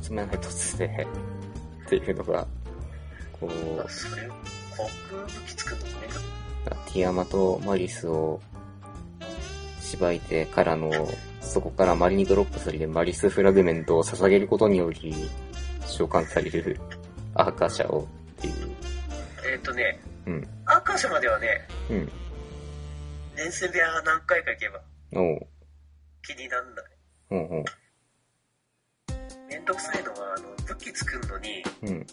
集めないとですね、っていうのが、こう、それ、航空武器作るのね。ティアマとマリスをしばいてからの、そこからマリにドロップされてマリスフラグメントを捧げることにより召喚されるアーカーシャをっていう。えっ、とね、うん。アーカーシャまではね、うん。連戦部屋何回か行けばおう。気になんない。ほうほう。めんどくさいのは、あの、武器作るのに、うん。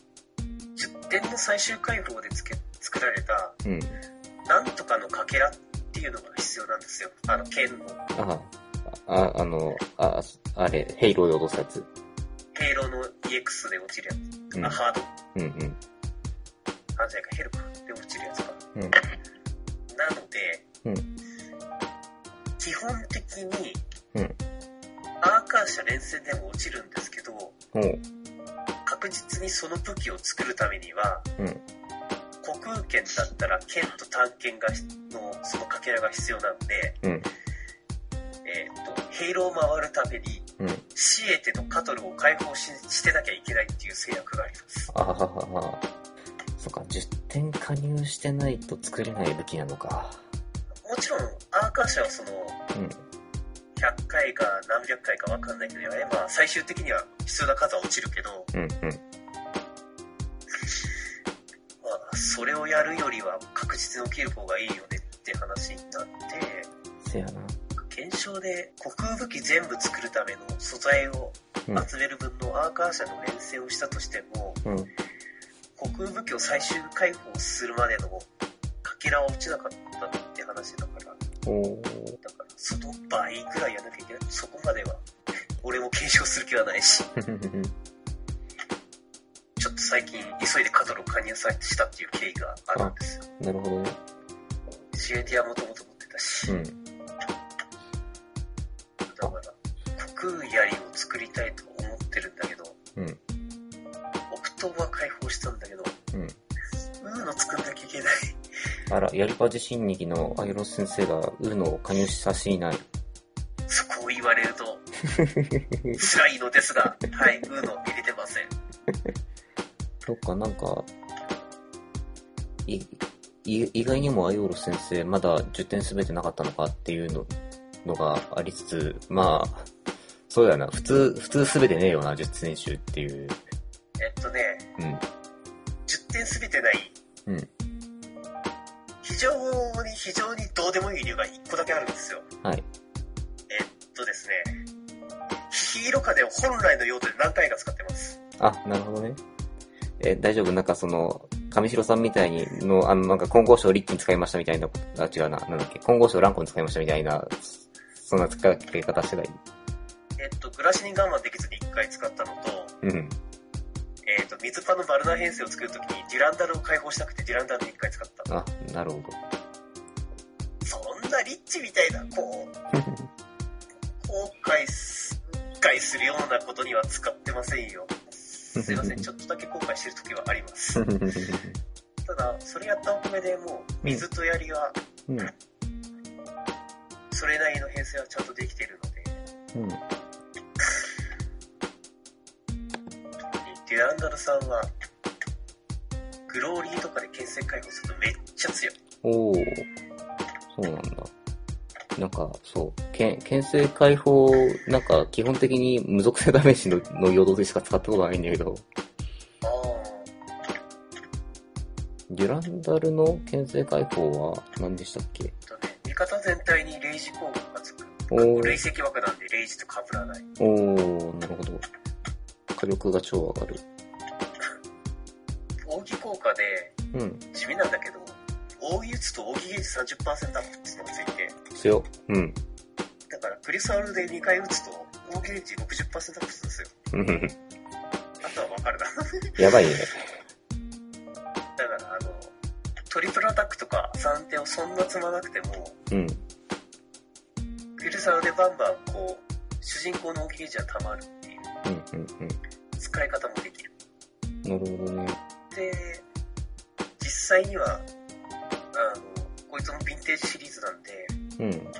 10点の最終解放でつけ作られた、うん。なんとかのかけらっていうのが必要なんですよ。あの、剣の、ああ、あの、あ、あれ、ヘイローで落とすやつ。ヘイローの EX で落ちるやつ。うんあ、ハード。うんうん。あ、じゃあヘルか。で落ちるやつか。うん。なので、うん基本的に、うんアーカーシャ連戦でも落ちるんですけど。確実にその武器を作るためには、うん。航空剣だったら剣と単剣がしのそのかけらが必要なんで、うん。えっ、と、ヘイローを回るために、うん。シエテとカトルを解放ししてなきゃいけないっていう制約があります。あははは。そっか、10点加入してないと作れない武器なのか。もちろん、アーカーシャはその、うん。100回か何百回かわかんないけど、やれば最終的には必要な数は落ちるけど、うんうん。まあ、それをやるよりは確実に起きる方がいいよねって話になって、せやな。検証で航空武器全部作るための素材をうん。集める分のアーカー社の連戦をしたとしても、うん。航空武器を最終解放するまでのかけらは落ちなかったって話だから、おー。だからその倍くらいやらなきゃいけない。そこまでは、俺も検証する気はないし、ちょっと最近急いでカトルを加入さしたっていう経緯があるんですよ。なるほどね。シエティはもともと持ってたし、うん。だから、空槍を作りたいと思ってるんだけど、うん。オクトーバー解放したんだけど、うん。ウーの作んなきゃいけない。あら、やりパジ新2期のアイロス先生がウーノを加入させていない。そこを言われると、辛いのですが、はい、ウーの入れてません。そっか、なんか、い、い意外にもアイオロス先生、まだ10点すべてなかったのかっていうののがありつつ、まあ、そうだよな、普通、普通すべてねえよな、10選手っていう。えっとね、うん。10点すべてない、うん。非常に非常にどうでもいい理由が1個だけあるんですよ。はい。えっとですね、ヒーロカデを本来の用途で何回か使ってます。あ、なるほどね。え、大丈夫？なんかその、上白さんみたいにの、あの、なんか混合賞リッキに使いましたみたいな、あ、違うな、なんだっけ、混合賞ランコに使いましたみたいな、そんな使い方してない？えっと、グラシニン我慢できずに1回使ったのと、うん。えっと、水パのバルナ編成を作るときにデュランダルを解放したくてデュランダルで1回使った。あ、なるほど。そんなリッチみたいな、こう、後悔す、後悔するようなことには使ってませんよ。すいません、ちょっとだけ後悔してる時はあります。ただ、それやったおかげでもう、水と槍は、うん。それなりの編成はちゃんとできているので、うん。デュランダルさんは、グローリーとかで牽制解放するとめっちゃ強い。おー。そうなんだ。なんか、そう。けん、牽制解放、なんか、基本的に無属性ダメージのの陽動でしか使ったことないんだけど、あデュランダルの牽制解放は何でしたっけ？ーとね、味方全体にレイジ効果がつく。お累ー。積枠なんでレイジと被らない。おー、なるほど。火力が超上がる。扇効果でうん。地味なんだけど、扇打つと扇ゲージ30%アップってのがついて、強。うん。だからクリスアルで2回打つと扇ゲージ60%アップするんですよ。うんあとはわかるな。やばいね。だからあの、トリプルアタックとか3点をそんな積まなくても、うん。クリスアルでバンバンこう、主人公の扇ゲージは溜まるっていううん、うん、使い方もできる。うん。なるほどね。で、実際には、あの、こいつもヴィンテージシリーズなんで、うん。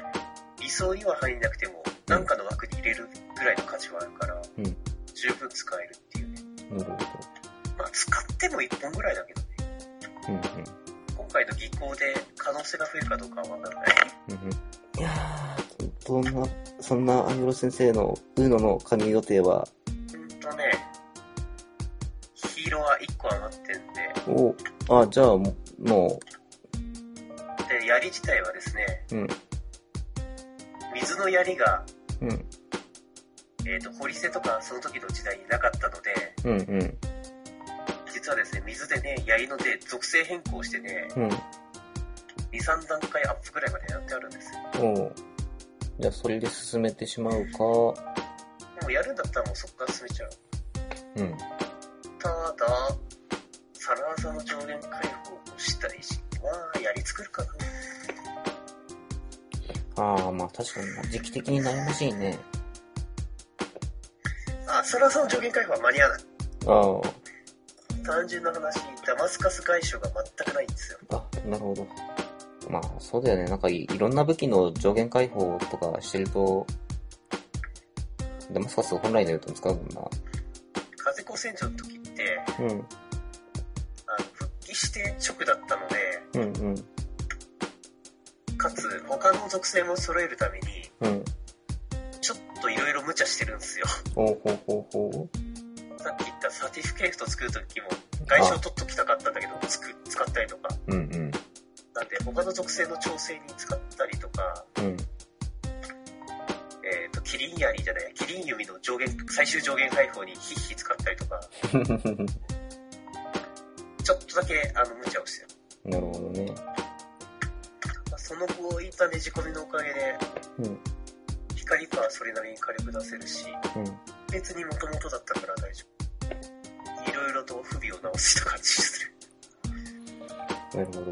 理想には入んなくても、なんかの枠に入れるぐらいの価値はあるから、うん十分使えるっていうね。なるほど。まあ、使っても1本ぐらいだけどね。うんうん。今回の技巧で可能性が増えるかどうかはわからない。うんうんいやー、どんな、そんなアイロ先生のウーノの加入予定は、うんとね、ヒーローは1個余ってんで、おあ、じゃあ、ももで、槍自体はですね、う、うん、水の槍が、うん、えっ、と、堀瀬とかその時の時代になかったので、うん、うん、実はですね、水でね、槍ので属性変更してね、うん。2、3段階アップぐらいまでやってあるんですよ。おうじゃあ、それで進めてしまうか、もうやるんだったらもうそこから進めちゃう。うん。ただ、サラーザの上限解放をしたいし、まあ、やり作るかな。ああ、まあ確かにな、時期的に悩ましいね。あ、サラーザの上限解放は間に合わない。あ単純な話、ダマスカス外傷が全くないんですよ。あ、あ、なるほど。まあ、そうだよね。なんかい、いろんな武器の上限解放とかしてると、ダマスカス本来の用途に使うもんな。風子戦場の時って、うん、あの、復帰して直だったので、うん、うん、かつ、他の属性も揃えるために、うん。ちょっといろいろ無茶してるんですよ。ほうほうほうほさっき言ったサーティフィケート作る時も、外傷取っときたかったんだけど、つく使ったりとか、う。うん、うん、なんで他の属性の調整に使ったりとか、うん。えっ、と、キリン槍じゃない、キリン弓の上限、最終上限解放にヒッヒ使ったりとか、ちょっとだけ、あの、無茶をしてる。なるほどね。まあその後、いったねじ込みのおかげで、うん、光パはそれなりに火力出せるし、うん。別に元々だったから大丈夫。いろいろと不備を直した感じする。なるほど。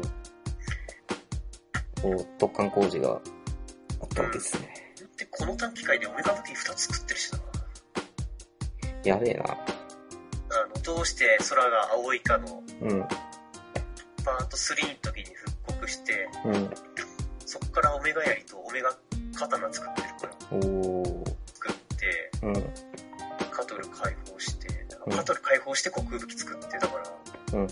こう、突貫工事があったわけですね。で、この短期間でオメガ武器2つ作ってるしな。やべえな。あの、どうして空が青いかのうん、パート3の時に復刻して、うん。そっからオメガ槍とオメガ刀作ってるから、おー。作って、うん、カトル解放して、うんカトル解放して航空武器作って、だから、うん、うん。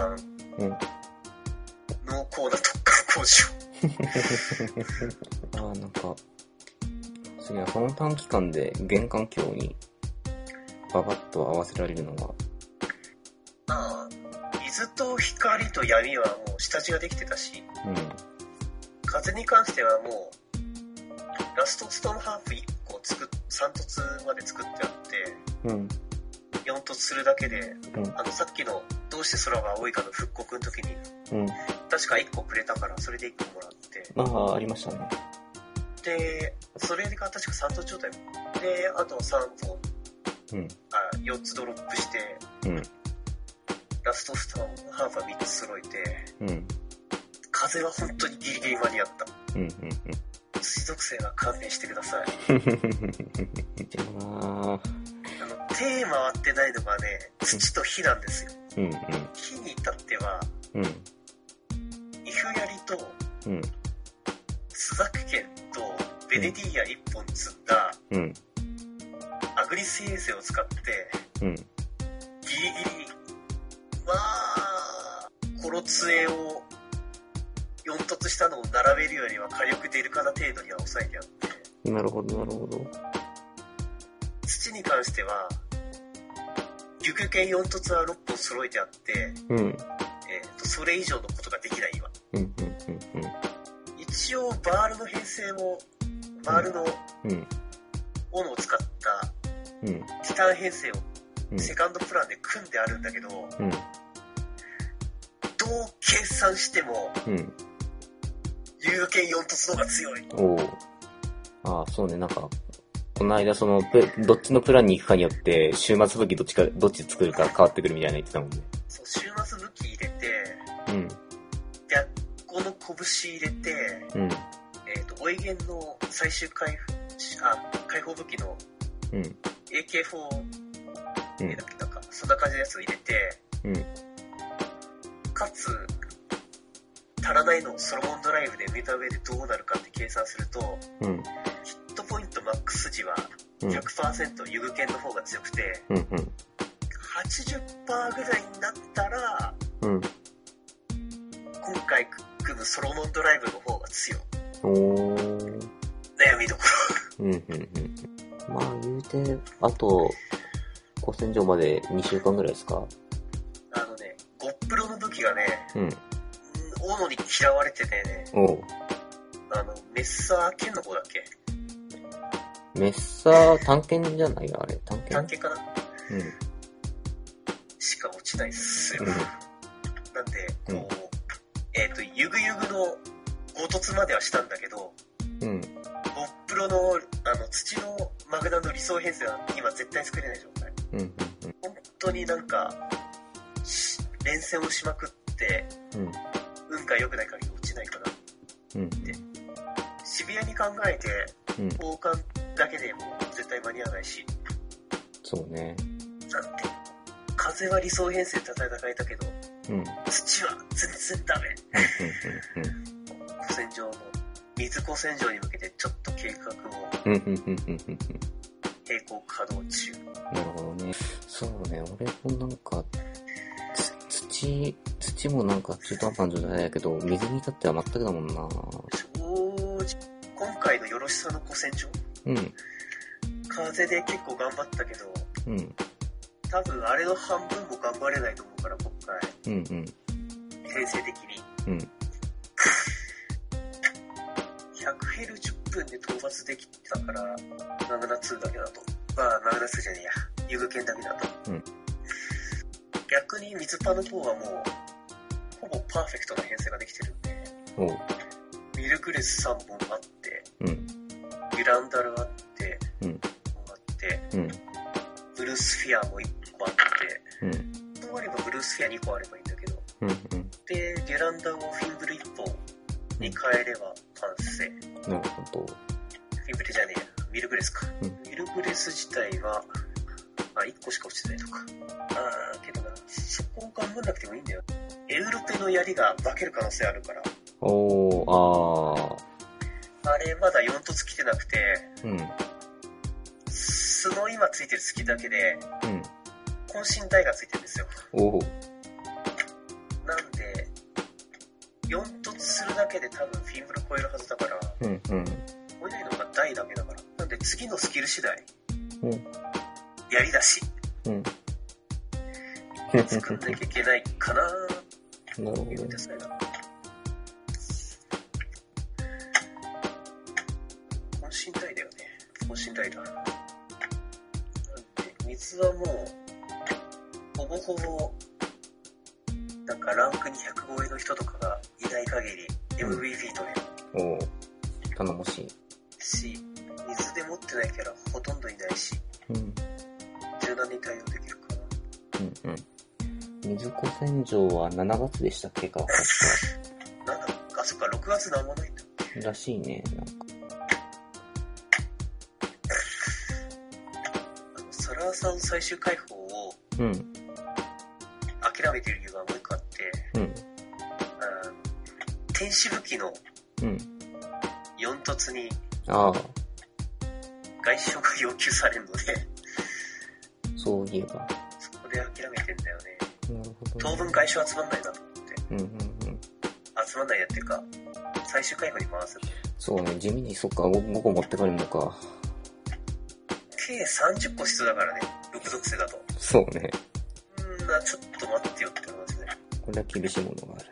月後半、うん。濃厚な特艦工事ああ、なんか、すげえ、その短期間で現環境にババッと合わせられるのが、を。まあ、水と光と闇はもう下地ができてたし、う風に関してはもう、ラストストームハーフ1個作っ、3突まで作ってあって、ん。うん。4突するだけで、うん。あの、さっきの、どうして空が青いかの復刻の時に、うん。確か1個くれたから、それで1個もらって、まあ、ありましたね。で、それが確か3突状態。で、あと3本、うん。あ、4つドロップして、うん。ラストストームハーフは3つ揃えて、うん。風は本当にギリギリ間に合った。うん。うん。水属性は勘弁してください。手回ってないのがね、土と火なんですよ。ーうん。火に至っては、うん。イフ槍と、うん。スザク剣と、ベネディア1本積んだ、うん。アグリス衛星を使って、うん。ギリギリ、まあ、コロ杖を4突したのを並べるよりは火力出るかな程度には抑えてあって、なるほど、なるほど。土に関しては、竜宮剣4突は6本揃えてあって、うん。えーと、それ以上のことができない今。うん。うん。うん。一応、バールの編成も、バールのうん。斧を使ったうん。ティタン編成をうん。セカンドプランで組んであるんだけど、どううん。計算しても、うん。竜宮剣4突の方が強い。おお。ああ、そうね、なんか、この間その、プどっちのプランに行くかによって、週末武器どっちか、どっち作るか変わってくるみたいな言ってたもんね。そう、週末武器入れて、うん。で、この拳入れて、うん。えっ、と、おいげんの最終回復、あ、解放武器のうん。AK4、うんだっけなんか、そんな感じのやつを入れて、うん。かつ、足らないのをソロモンドライブで埋めた上でどうなるかって計算すると、うん。マックス時はうん。100%ユグケンの方が強くて、うん。うん。80%ぐらいになったら、うん。今回組むソロモンドライブの方が強い。悩みどこうん。うん。うん。まあ、言うて、あと、古戦場まで2週間ぐらいですか？ろ。あのね、ゴップロの武器がね、うん。うん斧に嫌われててね。あの、メッサー剣の方だっけ？メッサー、探検じゃないあれ、探検探検かなうん。しか落ちないっすよ。うんなんで、こう、えっ、と、ゆぐゆぐの凹凸まではしたんだけど、うん。ゴップロの、あの、土のマグナの理想編成は今絶対作れない状態。うん。うん。本当になんか、し連戦をしまくって、うん。運が良くない限り落ちないかな。うん。シビアに考えて、うん。交換だけでも絶対間に合わないし、そうね。なんて、風は理想編成で戦えたけど、うん。うん。土は全然ダメ。古戦場の、水古戦場に向けてちょっと計画をうん。うん。うん。うん。うん。並行稼働中。なるほどね。そうね、俺もなんか、つ土、土もなんか中途半端な状態だけど、水に至っては全くだもんな。正直、今回のよろしさの古戦場、うん。風で結構頑張ったけど、うん。多分あれの半分も頑張れないと思うから、今回、うん。うん。編成的に。うん。100ヘル10分で討伐できたから、マグナ2だけだと。まあ、マグナ2じゃねえや。ユグケンだけだと。うん逆に水パの方はもう、ほぼパーフェクトな編成ができてるんで。ミルクレス3本あって、うん。ユランダルあって、うんあって、うん。ブルースフィアも1個あって、うん。そうあればブルースフィア2個あればいいんだけど、うん。うん。で、デュランダをフィンブル1本に変えれば完成。なるほど。フィンブルじゃねえや、ミルグレスか。うんミルグレス自体は、あ、1個しか落ちてないとか。あー、けどな、そこを頑張んなくてもいいんだよ。エウロペの槍が化ける可能性あるから。おー、ああれまだ4凸来てなくて、ー。うん。素の今ついてる月だけで、うん。渾身台がついてるんですよ。おう。なんで、4凸するだけで多分フィンブル超えるはずだから、うん。うん。超えないのが台だけだから。なんで次のスキル次第、うん。槍だし、うん。作んなきゃいけないかななるほど水はもう、ほぼほぼ、なんかランク200超えの人とかがいない限り、うん MVP 取れるおう。頼もしい。し、水で持ってないキャラほとんどいないし、うん。柔軟に対応できるかな。うん。うん。水子洗浄は7月でしたっけか確 なんだあ、そっか、6月なんもないんだ。か。らしいね。なんか。さん最終解放をうん。諦めてる理由がもう一個あって、うん。天使武器のうん。4凸に外傷が要求されるので、そういえば。そこで諦めてんだよね。なるほど、当分外傷集まんないなと思って。うんうんうん。集まんないやっていうか、最終回放に回す。そうね、地味にそっか、5, 個持ってかれるのか。計30個必要だからね、6属性だと。そうね。うんな、ちょっと待ってよって思いますね。これは厳しいものがある。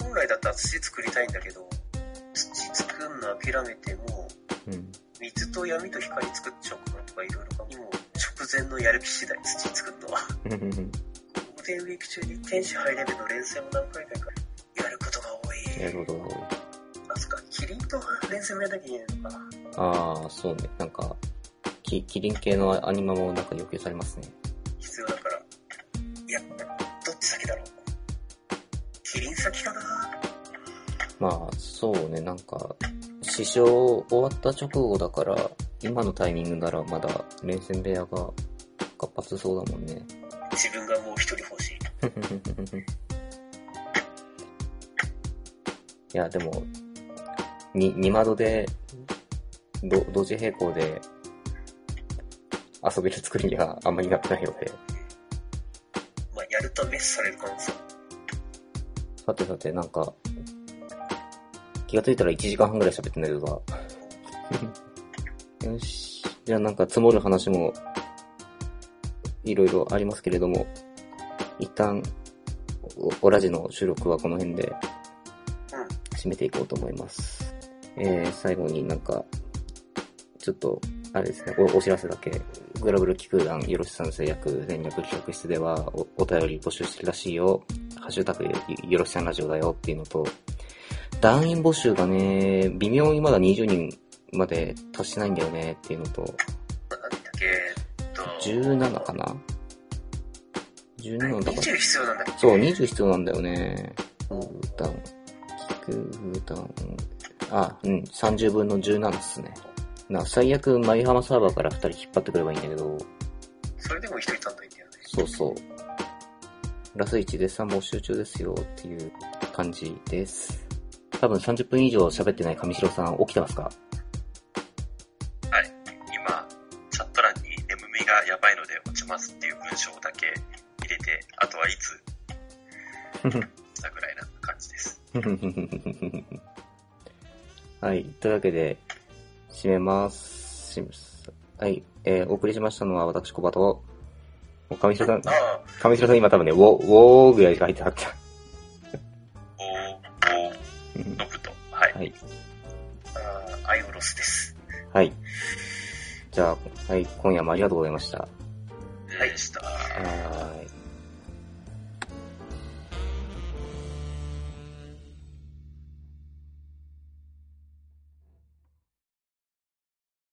本来だったら土作りたいんだけど、土作るの諦めてもう、うん。水と闇と光作っちゃおうかなとかいろいろかもう直前のやる気次第土作るのは。うんうんうんゴールデンウィーク中に天使ハイレベルの連戦を何回かやることが多い。なるほど。あ、そっか、キリンと連戦もやんなきゃいけないのか。ああ、そうね。なんか、きキリン系のアニマもなんか要求されますね。必要だから。いや、どっち先だろう。キリン先かなまあ、そうね、なんか、試唱終わった直後だから、今のタイミングならまだ連戦部屋が活発そうだもんね。自分がもう一人欲しい。いや、でも、に、二窓で、ど同時並行で遊べる作りにはあんまりなってないので、まあ、やるとメスされる可能性さてさて、なんか、気がついたら1時間半ぐらい喋ってんだけどさ。よし。じゃあなんか積もる話も、いろいろありますけれども、一旦、おオラジの収録はこの辺で、締めていこうと思います。えー、最後になんか、ちょっと、あれですね、おお知らせだけ。グラブル機空団よろしさん制約全略企画室ではおお便り募集してるらしいよ。ハッシュタグよろしさんラジオだよっていうのと、団員募集がね、微妙にまだ20人まで達してないんだよねっていうのと、なんだっけ、えっと、17かな ?17 だから。20必要なんだっけ？そう、20必要なんだよね。空団、機空団、あ、うん、30分の17っすね。な、最悪、舞浜サーバーから2人引っ張ってくればいいんだけど、それでも一人足んないんだよね。そうそう。ラス1絶賛募集中ですよっていう感じです。多分30分以上喋ってない上白さん起きてますか？はい。今、チャット欄に眠みがやばいので落ちますっていう文章だけ入れて、あとはいつ、したぐらいな感じです。はい。というわけで、締めます。締めますはい。えー、お送りしましたのは私、小バと、お上白さん、上白さん今多分ね、ウォ、ウォーぐらいしか入ってなかった。おー、おー、ノブと。はい。はい。ああアイオロスです。はい。じゃあ、はい、今夜もありがとうございました。でした。はーい。